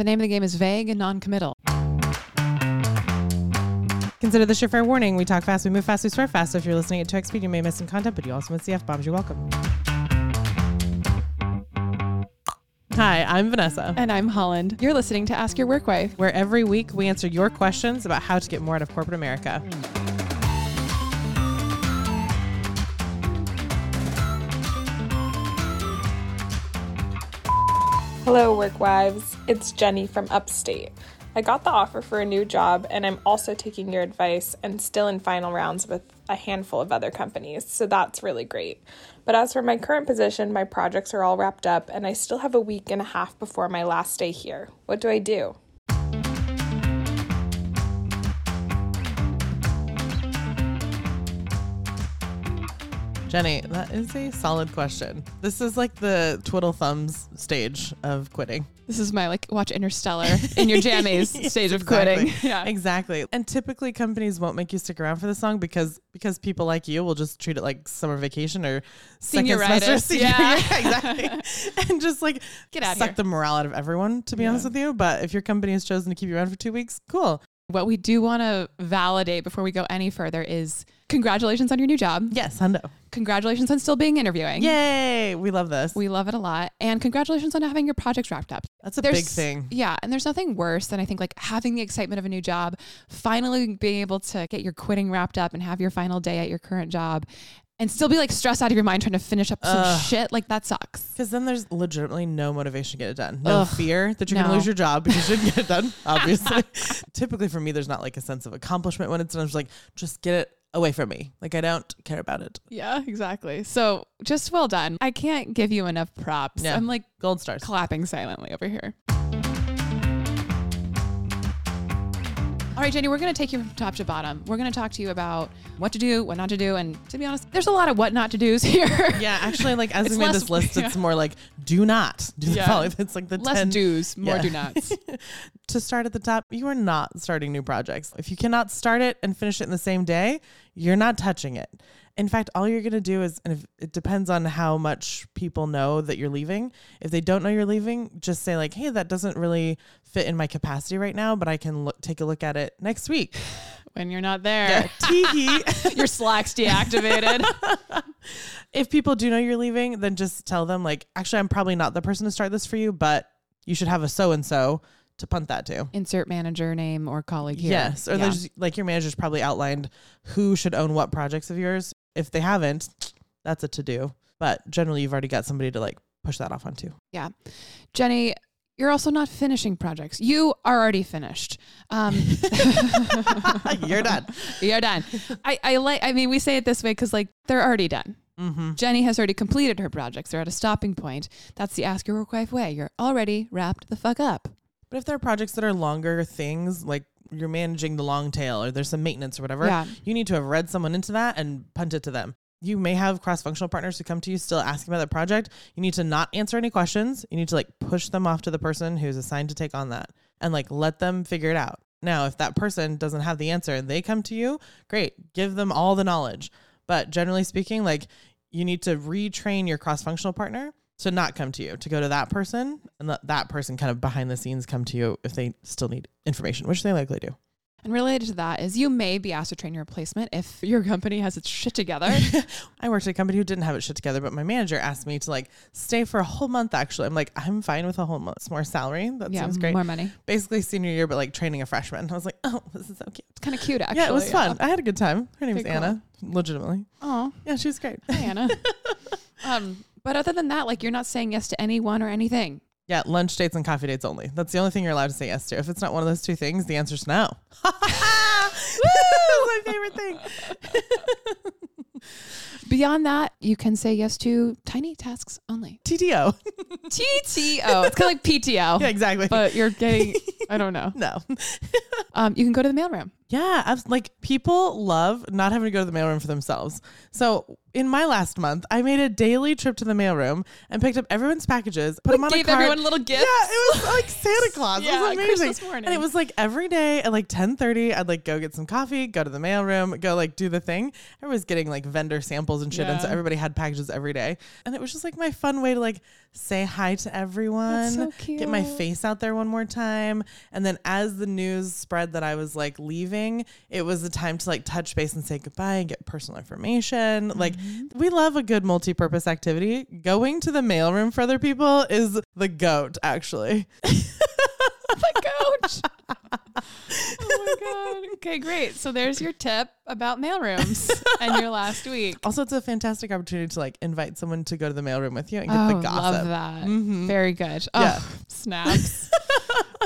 The name of the game is vague and non-committal. Consider this your fair warning. We talk fast, we move fast, we swear fast. So if you're listening at 2x speed, you may miss some content, but you also miss the F bombs. You're welcome. Hi, I'm Vanessa, And I'm Holland. You're listening to Ask Your Work Wife. where every week we answer your questions about how to get more out of corporate America. Hello, work wives. It's Jenny from Upstate. I got the offer for a new job, and I'm also taking your advice and still in final rounds with a handful of other companies, so that's really great. But as for my current position, my projects are all wrapped up, and I still have a week and a half before my last day here. What do I do? Jenny, that is a solid question. This is like the twiddle thumbs stage of quitting. This is my like watch Interstellar in your jammies Yes, stage of exactly. quitting. Yeah. Exactly. And typically companies won't make you stick around for the song because because people like you will just treat it like summer vacation or second Senioritis, semester senior yeah. year. exactly. and just like Get outta suck the morale out of everyone, to be honest with you. But if your company has chosen to keep you around for two weeks, cool. What we do want to validate before we go any further is congratulations on your new job. Yes, hundo. Congratulations on still being interviewing. Yay. We love this. We love it a lot. And congratulations on having your projects wrapped up. That's a big thing. Yeah. And there's nothing worse than I think like having the excitement of a new job, finally being able to get your quitting wrapped up and have your final day at your current job and still be like stressed out of your mind trying to finish up some Ugh. shit. Like that sucks. Because then there's legitimately no motivation to get it done. No Ugh, fear that you're going to lose your job because you didn't get it done, obviously. Typically for me, there's not like a sense of accomplishment when it's done. I'm just like, just get it away from me. Like I don't care about it. Yeah, exactly. So just well done. I can't give you enough props. Yeah. I'm like Gold stars. clapping silently over here. All right, Jenny, we're going to take you from top to bottom. We're going to talk to you about what to do, what not to do. And to be honest, there's a lot of what not to do's here. Yeah, actually, like as we made this list, it's more like do not do the Yeah. following. It's like the Less 10 do's, more Yeah. do nots. to start at the top, you are not starting new projects. If you cannot start it and finish it in the same day, you're not touching it. In fact, all you're going to do is, and if, it depends on how much people know that you're leaving. If they don't know you're leaving, just say like, "Hey, that doesn't really fit in my capacity right now, but I can look, take a look at it next week." when you're not there, Yeah, tee-hee. your Slack's deactivated. if people do know you're leaving, then just tell them like, "Actually, I'm probably not the person to start this for you, but you should have a so and so to punt that to." Insert manager name or colleague here. Yes, or Yeah. there's like your manager's probably outlined who should own what projects of yours. If they haven't, that's a to do. But generally, you've already got somebody to like push that off onto. Yeah. Jenny, you're also not finishing projects. You are already finished. Um, You're done. You're done. I, I like. I mean, we say it this way because like they're already done. Mm-hmm. Jenny has already completed her projects. They're at a stopping point. That's the ask your work wife way. You're already wrapped the fuck up. But if there are projects that are longer things, like you're managing the long tail or there's some maintenance or whatever, Yeah. you need to have read someone into that and punt it to them. You may have cross functional partners who come to you still asking about that project. You need to not answer any questions. You need to like push them off to the person who's assigned to take on that and like let them figure it out. Now, if that person doesn't have the answer and they come to you, great, give them all the knowledge. But generally speaking, like you need to retrain your cross functional partner to not come to you, to go to that person and let that person kind of behind the scenes come to you if they still need information, which they likely do. And related to that is you may be asked to train your replacement if your company has its shit together. I worked at a company who didn't have it shit together, but my manager asked me to like stay for a whole month actually. I'm like, I'm fine with a whole month. more salary. That yeah, seems great. more money. Basically senior year, but like training a freshman. I was like, oh, this is so cute. It's kind of cute, actually. yeah, it was fun. I had a good time. Her name's Very cool. Anna, legitimately. Oh, Yeah, she was great. hi Anna. um, but other than that, like you're not saying yes to anyone or anything. Yeah, lunch dates and coffee dates only. That's the only thing you're allowed to say yes to. If it's not one of those two things, the answer's no. My favorite thing. Beyond that, you can say yes to tiny tasks only. TTO. TTO. It's kind of like PTO. yeah, exactly. But you're getting, I don't know. no. Um, you can go to the mailroom. Yeah, abs- like people love not having to go to the mailroom for themselves. So in my last month, I made a daily trip to the mailroom and picked up everyone's packages, put them on Gave a cart. everyone little gifts. Yeah, it was like Santa Claus. Yeah, it was amazing. Christmas morning. And it was like every day at like 10:30, I'd like go get some coffee, go to the mailroom, go like do the thing. I was getting like vendor samples and shit, and so everybody had packages every day. And it was just like my fun way to like say hi to everyone, so get my face out there one more time. And then as the news spread that I was like leaving, it was the time to like touch base and say goodbye and get personal information. Like Mm-hmm. we love a good multi-purpose activity. Going to the mailroom for other people is the goat, actually. the coach. oh my god. Okay, great. So there's your tip about mailrooms and your last week. Also, it's a fantastic opportunity to like invite someone to go to the mailroom with you and get oh, the gossip. love that. Mhm. Very good. Oh, Yeah. snaps.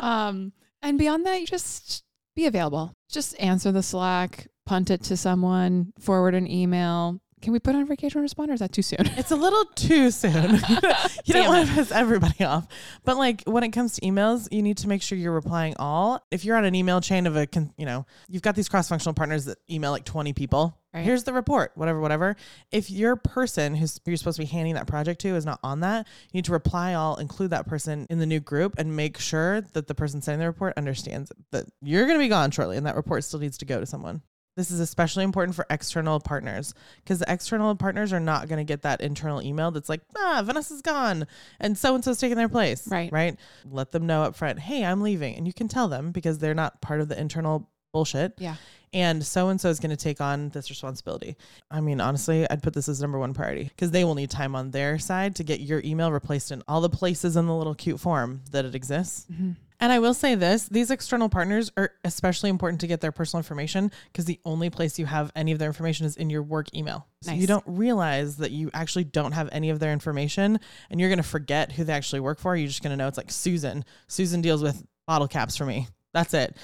um, and beyond that, you just be available. Just answer the Slack, punt it to someone, forward an email. Can we put on vacation responder? Is that too soon? It's a little too soon. you don't want to piss everybody off. But like when it comes to emails, you need to make sure you're replying all. If you're on an email chain of a, con- you know, you've got these cross-functional partners that email like 20 people. Right. Here's the report, whatever, whatever. If your person who's who you're supposed to be handing that project to is not on that, you need to reply all, include that person in the new group, and make sure that the person sending the report understands that you're going to be gone shortly, and that report still needs to go to someone. This is especially important for external partners because the external partners are not going to get that internal email that's like, ah, Vanessa's gone and so and so's taking their place. Right. Right. Let them know up front, hey, I'm leaving. And you can tell them because they're not part of the internal bullshit. Yeah. And so and so is going to take on this responsibility. I mean, honestly, I'd put this as number one priority because they will need time on their side to get your email replaced in all the places in the little cute form that it exists. Mm-hmm. And I will say this these external partners are especially important to get their personal information because the only place you have any of their information is in your work email. So you don't realize that you actually don't have any of their information and you're going to forget who they actually work for. You're just going to know it's like Susan. Susan deals with bottle caps for me. That's it.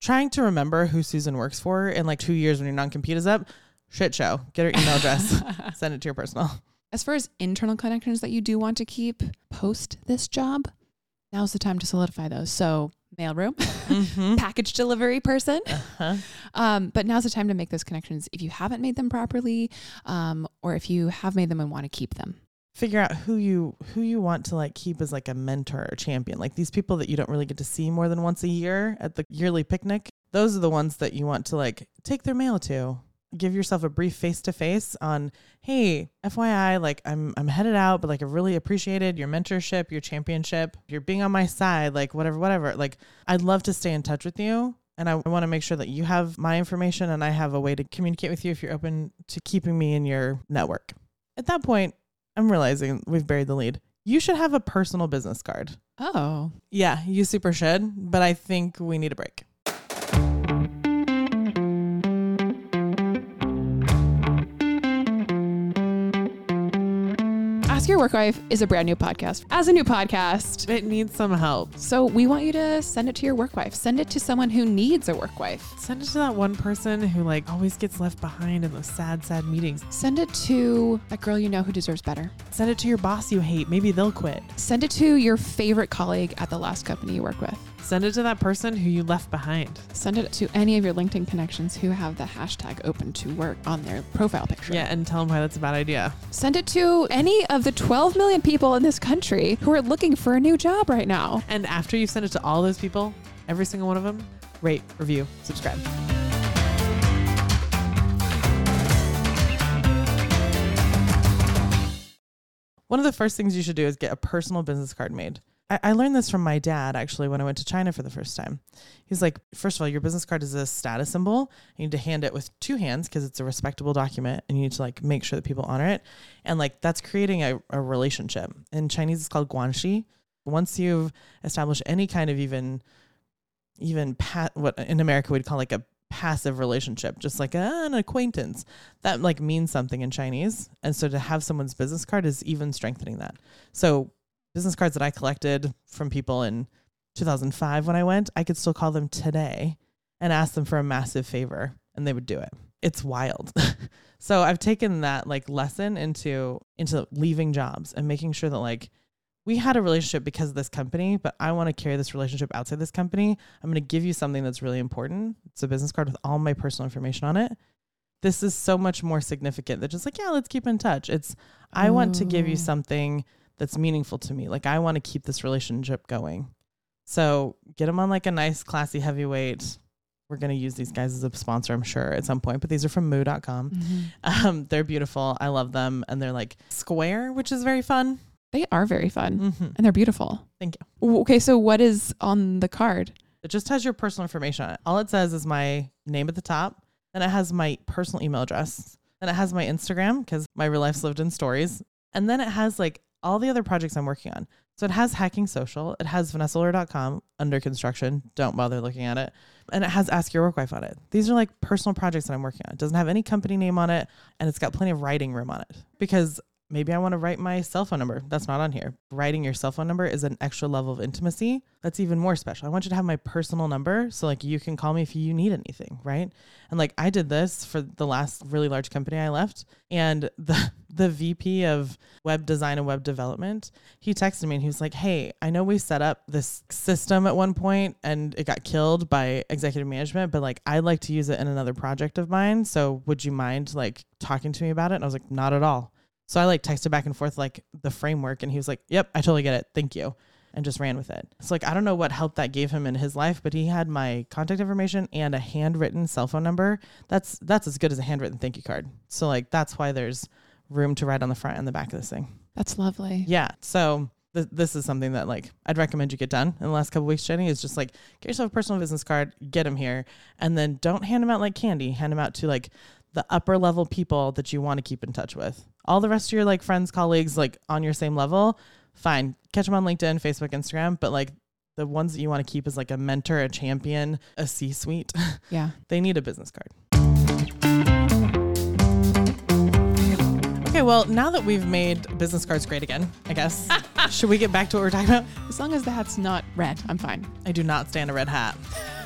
Trying to remember who Susan works for in like two years when your non compete is up, shit show. Get her email address, send it to your personal. As far as internal connections that you do want to keep post this job, now's the time to solidify those. So, mailroom, Mm-hmm. package delivery person. Uh-huh. Um, but now's the time to make those connections if you haven't made them properly, um, or if you have made them and want to keep them. Figure out who you who you want to like keep as like a mentor or champion. Like these people that you don't really get to see more than once a year at the yearly picnic those are the ones that you want to like take their mail to. Give yourself a brief face to face on hey fyi like i'm i'm headed out but like i really appreciated your mentorship your championship. You're being on my side like whatever whatever. Like i'd love to stay in touch with you and I want to make sure that you have my information and I have a way to communicate with you if you're open to keeping me in your network. At that point, I'm realizing we've buried the lead. You should have a personal business card. Oh, Yeah, you super should, but I think we need a break. Your Work Wife is a brand new podcast. As a new podcast, It needs some help. so we want you to send it to your work wife. Send it to someone who needs a work wife. Send it to that one person who like always gets left behind in those sad, sad meetings. Send it to that girl you know who deserves better. Send it to your boss you hate. Maybe they'll quit. Send it to your favorite colleague at the last company you work with. Send it to that person who you left behind. Send it to any of your LinkedIn connections who have the hashtag open to work on their profile picture. Yeah, and tell them why that's a bad idea. Send it to any of the 12 million people in this country who are looking for a new job right now. And after you send it to all those people, every single one of them, rate, review, subscribe. One of the first things you should do is get a personal business card made. I, learned this from my dad actually when I went to China for the first time. He's like, first of all, your business card is a status symbol. You need to hand it with two hands because it's a respectable document and you need to like make sure that people honor it. And like that's creating a, a relationship. In Chinese, it's called guanxi. Once you've established any kind of even, even what in America we'd call like a passive relationship, just like an acquaintance, that like means something in Chinese. And so to have someone's business card is even strengthening that. So business cards that I collected from people in 2005 when I went, I could still call them today and ask them for a massive favor and they would do it. It's wild. so I've taken that like lesson into into leaving jobs and making sure that like we had a relationship because of this company, but I want to carry this relationship outside this company. I'm going to give you something that's really important. It's a business card with all my personal information on it. This is so much more significant than just like, yeah, let's keep in touch. It's, I want to give you mm. something that's meaningful to me. Like, I want to keep this relationship going. So get them on like a nice, classy heavyweight. We're going to use these guys as a sponsor, I'm sure, at some point, but these are from moo.com. Mhm. Um, they're beautiful. I love them. And they're like square, which is very fun. They are very fun Mm-hmm. and they're beautiful. Thank you. Okay, so what is on the card? It just has your personal information on it. All it says is my name at the top. Then it has my personal email address. Then it has my Instagram because my real life's lived in stories. And then it has like all the other projects I'm working on. So it has Hacking Social. It has VanessaLawyer.com under construction. Don't bother looking at it. And it has Ask Your Work Wife on it. These are like personal projects that I'm working on. It doesn't have any company name on it. And it's got plenty of writing room on it because maybe I want to write my cell phone number. That's not on here. Writing your cell phone number is an extra level of intimacy. That's even more special. I want you to have my personal number so like you can call me if you need anything, right? And like I did this for the last really large company I left and the the VP of web design and web development, he texted me and he was like, "Hey, I know we set up this system at one point and it got killed by executive management, but like I'd like to use it in another project of mine. So would you mind like talking to me about it?" And I was like, "Not at all." So I like texted back and forth like the framework and he was like, "Yep, I totally get it. Thank you." And just ran with it. So like I don't know what help that gave him in his life, but he had my contact information and a handwritten cell phone number. That's that's as good as a handwritten thank you card. So like that's why there's room to write on the front and the back of this thing. That's lovely. Yeah. So th- this is something that like I'd recommend you get done in the last couple weeks, Jenny, is just like get yourself a personal business card, get them here, and then don't hand them out like candy. Hand them out to like the upper level people that you want to keep in touch with. All the rest of your like friends, colleagues, like on your same level, fine. Catch them on LinkedIn, Facebook, Instagram, but like the ones that you want to keep as like a mentor, a champion, a C suite, Yeah. they need a business card. Okay, well, now that we've made business cards great again, I guess, should we get back to what we're talking about? As long as the hat's not red, I'm fine. I do not stand a red hat.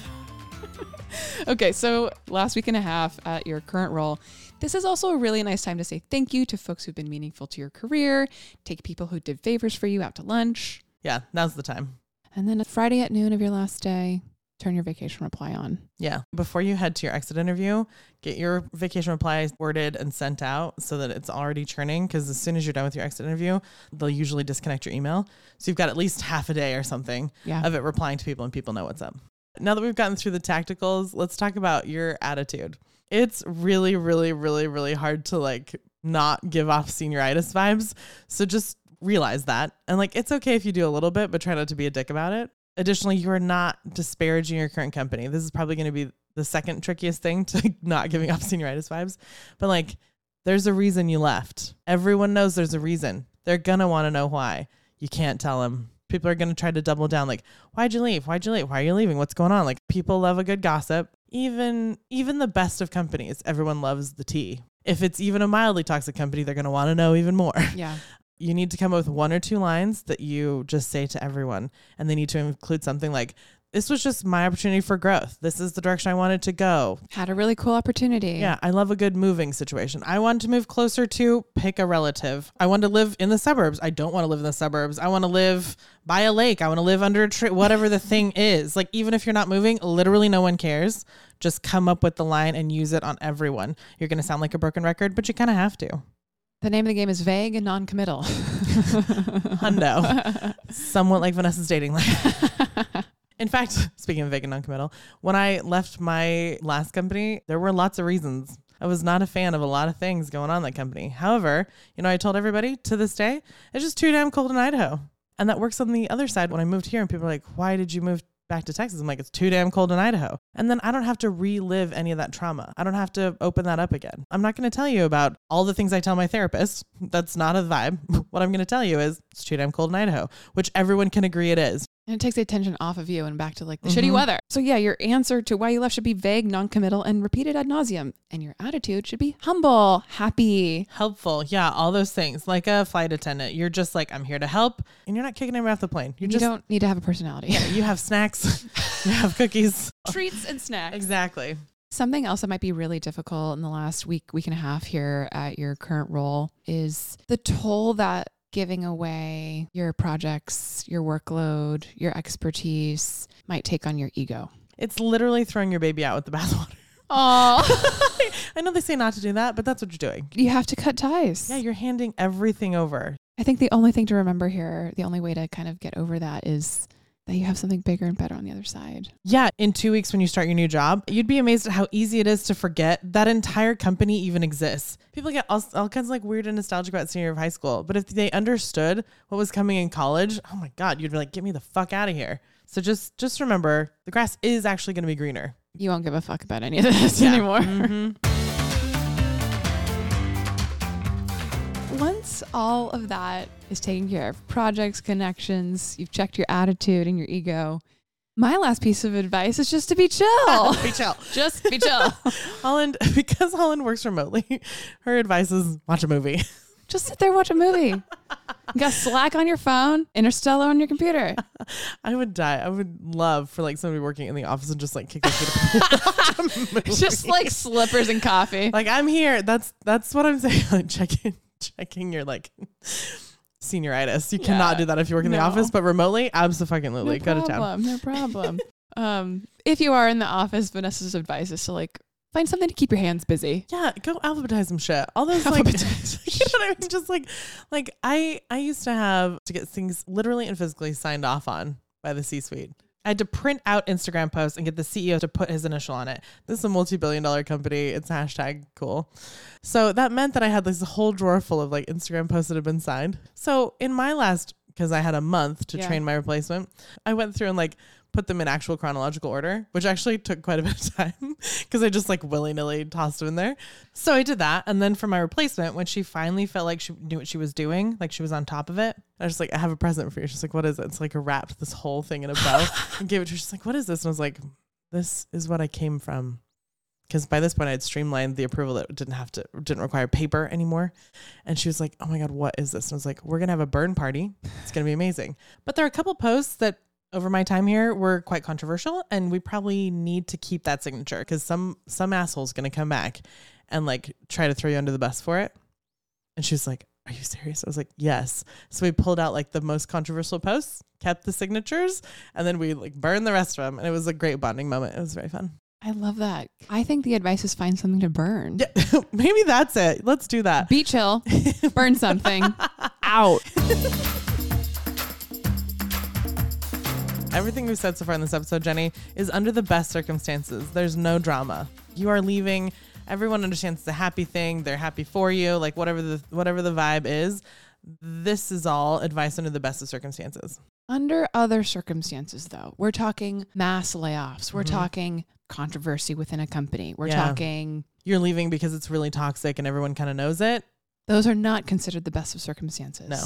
Okay, so last week and a half at your current role, this is also a really nice time to say thank you to folks who've been meaningful to your career, take people who did favors for you out to lunch, Yeah, now's the time. and then Friday at noon of your last day, turn your vacation reply on. Yeah. Before you head to your exit interview, get your vacation reply worded and sent out so that it's already churning. Because as soon as you're done with your exit interview, they'll usually disconnect your email. So you've got at least half a day or something Yeah. of it replying to people and people know what's up. Now that we've gotten through the tacticals, let's talk about your attitude. It's really, really, really, really hard to like not give off senioritis vibes. So just realize that. And like, it's okay if you do a little bit, but try not to be a dick about it. Additionally, you are not disparaging your current company. This is probably going to be the second trickiest thing to not giving off senioritis vibes. But like, there's a reason you left. Everyone knows there's a reason. They're going to want to know why. You can't tell them. People are going to try to double down like, why'd you leave? Why'd you leave? Why are you leaving? What's going on? Like people love a good gossip. Even even the best of companies, everyone loves the tea. If it's even a mildly toxic company, they're going to want to know even more. Yeah. You need to come up with one or two lines that you just say to everyone, and they need to include something like, "This was just my opportunity for growth. This is the direction I wanted to go. Had a really cool opportunity. Yeah, I love a good moving situation. I want to move closer to pick a relative. I want to live in the suburbs. I don't want to live in the suburbs. I want to live by a lake. I want to live under a tree, whatever the thing is. Like, even if you're not moving, literally no one cares. Just come up with the line and use it on everyone. You're going to sound like a broken record, but you kind of have to. The name of the game is vague and non-committal. Hundo. Somewhat like Vanessa's dating life. In fact, speaking of vague and non-committal, when I left my last company, there were lots of reasons. I was not a fan of a lot of things going on in that company. However, you know, I told everybody to this day, it's just too damn cold in Idaho. And that works on the other side when I moved here and people are like, why did you move back to Texas? I'm like, it's too damn cold in Idaho. And then I don't have to relive any of that trauma. I don't have to open that up again. I'm not going to tell you about all the things I tell my therapist. That's not a vibe. What I'm going to tell you is it's too damn cold in Idaho, which everyone can agree it is. And it takes the attention off of you and back to like the Mhm. shitty weather. So yeah, your answer to why you left should be vague, non-committal, and repeated ad nauseum. And your attitude should be humble, happy. Helpful. Yeah, all those things. Like a flight attendant. You're just like, I'm here to help. And you're not kicking anyone off the plane. You're You just, don't need to have a personality. Yeah, you have snacks, you have cookies. Treats and snacks. Exactly. Something else that might be really difficult in the last week, week and a half here at your current role is the toll that giving away your projects, your workload, your expertise might take on your ego. It's literally throwing your baby out with the bathwater. Oh, I know they say not to do that, but that's what you're doing. you have to cut ties. Yeah, you're handing everything over. I think the only thing to remember here, the only way to kind of get over that is that you have something bigger and better on the other side. Yeah, in two weeks when you start your new job, you'd be amazed at how easy it is to forget that entire company even exists. People get all, all kinds of like weird and nostalgic about senior year of high school, but if they understood what was coming in college, oh my god, you'd be like, get me the fuck out of here. So just just remember, the grass is actually going to be greener. You won't give a fuck about any of this Yeah. anymore. hmm Once all of that is taken care of, projects, connections, you've checked your attitude and your ego. My last piece of advice is just to be chill. Be chill. just be chill. Holland, because Holland works remotely, her advice is watch a movie. just sit there, watch a movie. You got Slack on your phone, Interstellar on your computer. I would die. I would love for like somebody working in the office and just like kick their feet up. and watch a movie. just like slippers and coffee. like I'm here. That's that's what I'm saying. Like checking checking your like senioritis. You cannot do that if you work in the office, but remotely, absolutely no go to town. problem. No problem. um, if you are in the office, Vanessa's advice is to like find something to keep your hands busy. Yeah, go alphabetize some shit. All those like you know what I mean? Just like like I I used to have to get things literally and physically signed off on by the C suite. I had to print out Instagram posts and get the CEO to put his initial on it. This is a multi-billion dollar company. It's hashtag cool. So that meant that I had this whole drawer full of like Instagram posts that had been signed. So in my last because I had a month to Yeah. train my replacement, I went through and like put them in actual chronological order, which actually took quite a bit of time because I just like willy nilly tossed them in there. So I did that. And then for my replacement, when she finally felt like she knew what she was doing, like she was on top of it, I was just like, I have a present for you. She's like, what is it? It's like I wrapped this whole thing in a bow and gave it to her. She's like, what is this? And I was like, this is what I came from. Because by this point, I had streamlined the approval that didn't have to, didn't require paper anymore. And she was like, oh my God, what is this? And I was like, we're going to have a burn party. It's going to be amazing. But there are a couple posts that over my time here were quite controversial and we probably need to keep that signature because some some asshole's gonna come back and like try to throw you under the bus for it. And she was like are you serious? I was like yes. So we pulled out like the most controversial posts kept the signatures and then we like burned the rest of them and it was a great bonding moment. It was very fun. I love that. I think the advice is find something to burn. yeah maybe that's it. Let's do that. Be chill, burn something, out. Everything we've said so far in this episode, Jenny, is under the best circumstances. There's no drama. You are leaving. Everyone understands it's a happy thing. They're happy for you. Like whatever the whatever the vibe is. This is all advice under the best of circumstances. Under other circumstances, though, we're talking mass layoffs. We're Mhm. talking controversy within a company. We're Yeah. talking, You're leaving because it's really toxic and everyone kind of knows it. those are not considered the best of circumstances. No.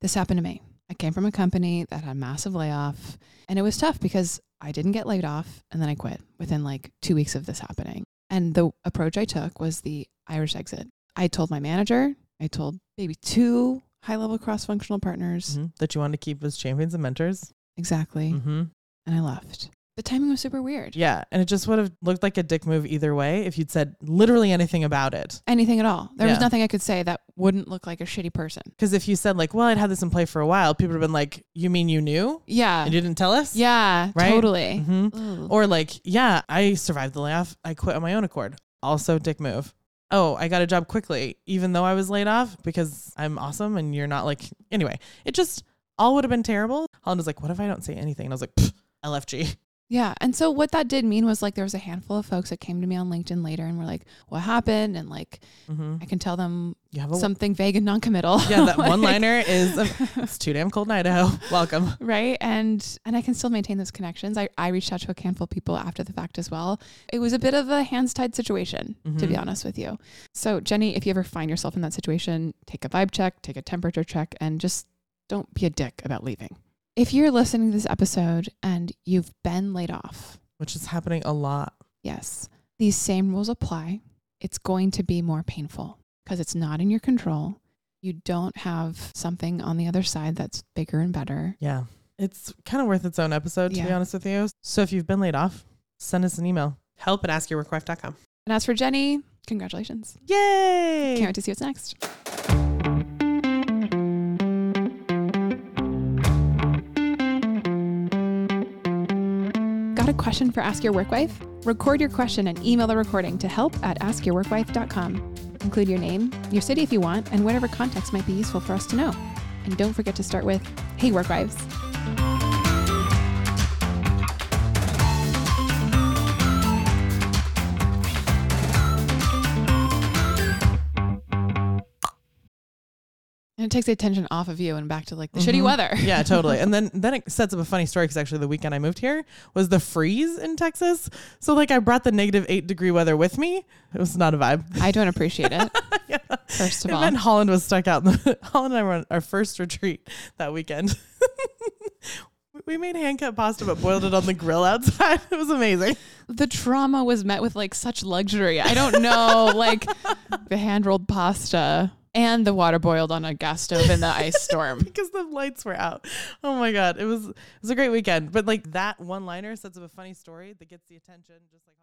This happened to me. I came from a company that had massive layoff, and it was tough because I didn't get laid off and then I quit within like two weeks of this happening. And the approach I took was the Irish exit. I told my manager, I told maybe two high level cross functional partners Mhm. That you want to keep as champions and mentors. exactly, hmm and I left. The timing was super weird. Yeah, and it just would have looked like a dick move either way if you'd said literally anything about it. Anything at all. There was Yeah. nothing I could say that wouldn't look like a shitty person. Because if you said like, "Well, I'd had this in play for a while," people would have been like, "You mean you knew Yeah. and you didn't tell us?" Yeah, Right? totally. hmm Ugh. Or like, yeah, I survived the layoff. I quit on my own accord. Also, dick move. Oh, I got a job quickly, even though I was laid off because I'm awesome and you're not like. Anyway, it just all would have been terrible. Holland was like, "What if I don't say anything?" And I was like, "Pfft, "LFG." Yeah. And so what that did mean was like there was a handful of folks that came to me on LinkedIn later and were like, what happened? And like mm-hmm. I can tell them a something vague and non-committal. yeah. That Like, one liner is um, it's too damn cold in Idaho. Welcome. right and and i can still maintain those connections I, I reached out to a handful of people after the fact as well it was a bit of a hands tied situation to be Mhm. honest with you so jenny if you ever find yourself in that situation take a vibe check take a temperature check and just don't be a dick about leaving if you're listening to this episode and you've been laid off Which is happening a lot. yes these same rules apply it's going to be more painful because it's not in your control you don't have something on the other side that's bigger and better Yeah. It's kind of worth its own episode, to be honest with you. So if you've been laid off, send us an email. Help at askyourworkwife.com. And as for Jenny, congratulations. Yay! Can't wait to see what's next. Got a question for Ask Your Workwife? Record your question and email the recording to help at askyourworkwife.com. Include your name, your city if you want, and whatever context might be useful for us to know. And don't forget to start with, Hey, Workwives. It takes the attention off of you and back to like the shitty Mhm. weather. Yeah, totally. And then then it sets up a funny story because actually the weekend I moved here was the freeze in Texas. So like I brought the negative eight degree weather with me. It was not a vibe. I don't appreciate it, yeah. first of It all. meant Holland was stuck out. In the, Holland and I were on our first retreat that weekend. we made hand cut pasta but boiled it on the grill outside. It was amazing. the trauma was met with like such luxury. I don't know, like the hand rolled pasta and the water boiled on a gas stove in the ice storm. because the lights were out. Oh my god, it was it was a great weekend. But like that one liner sets up a funny story that gets the attention, just like.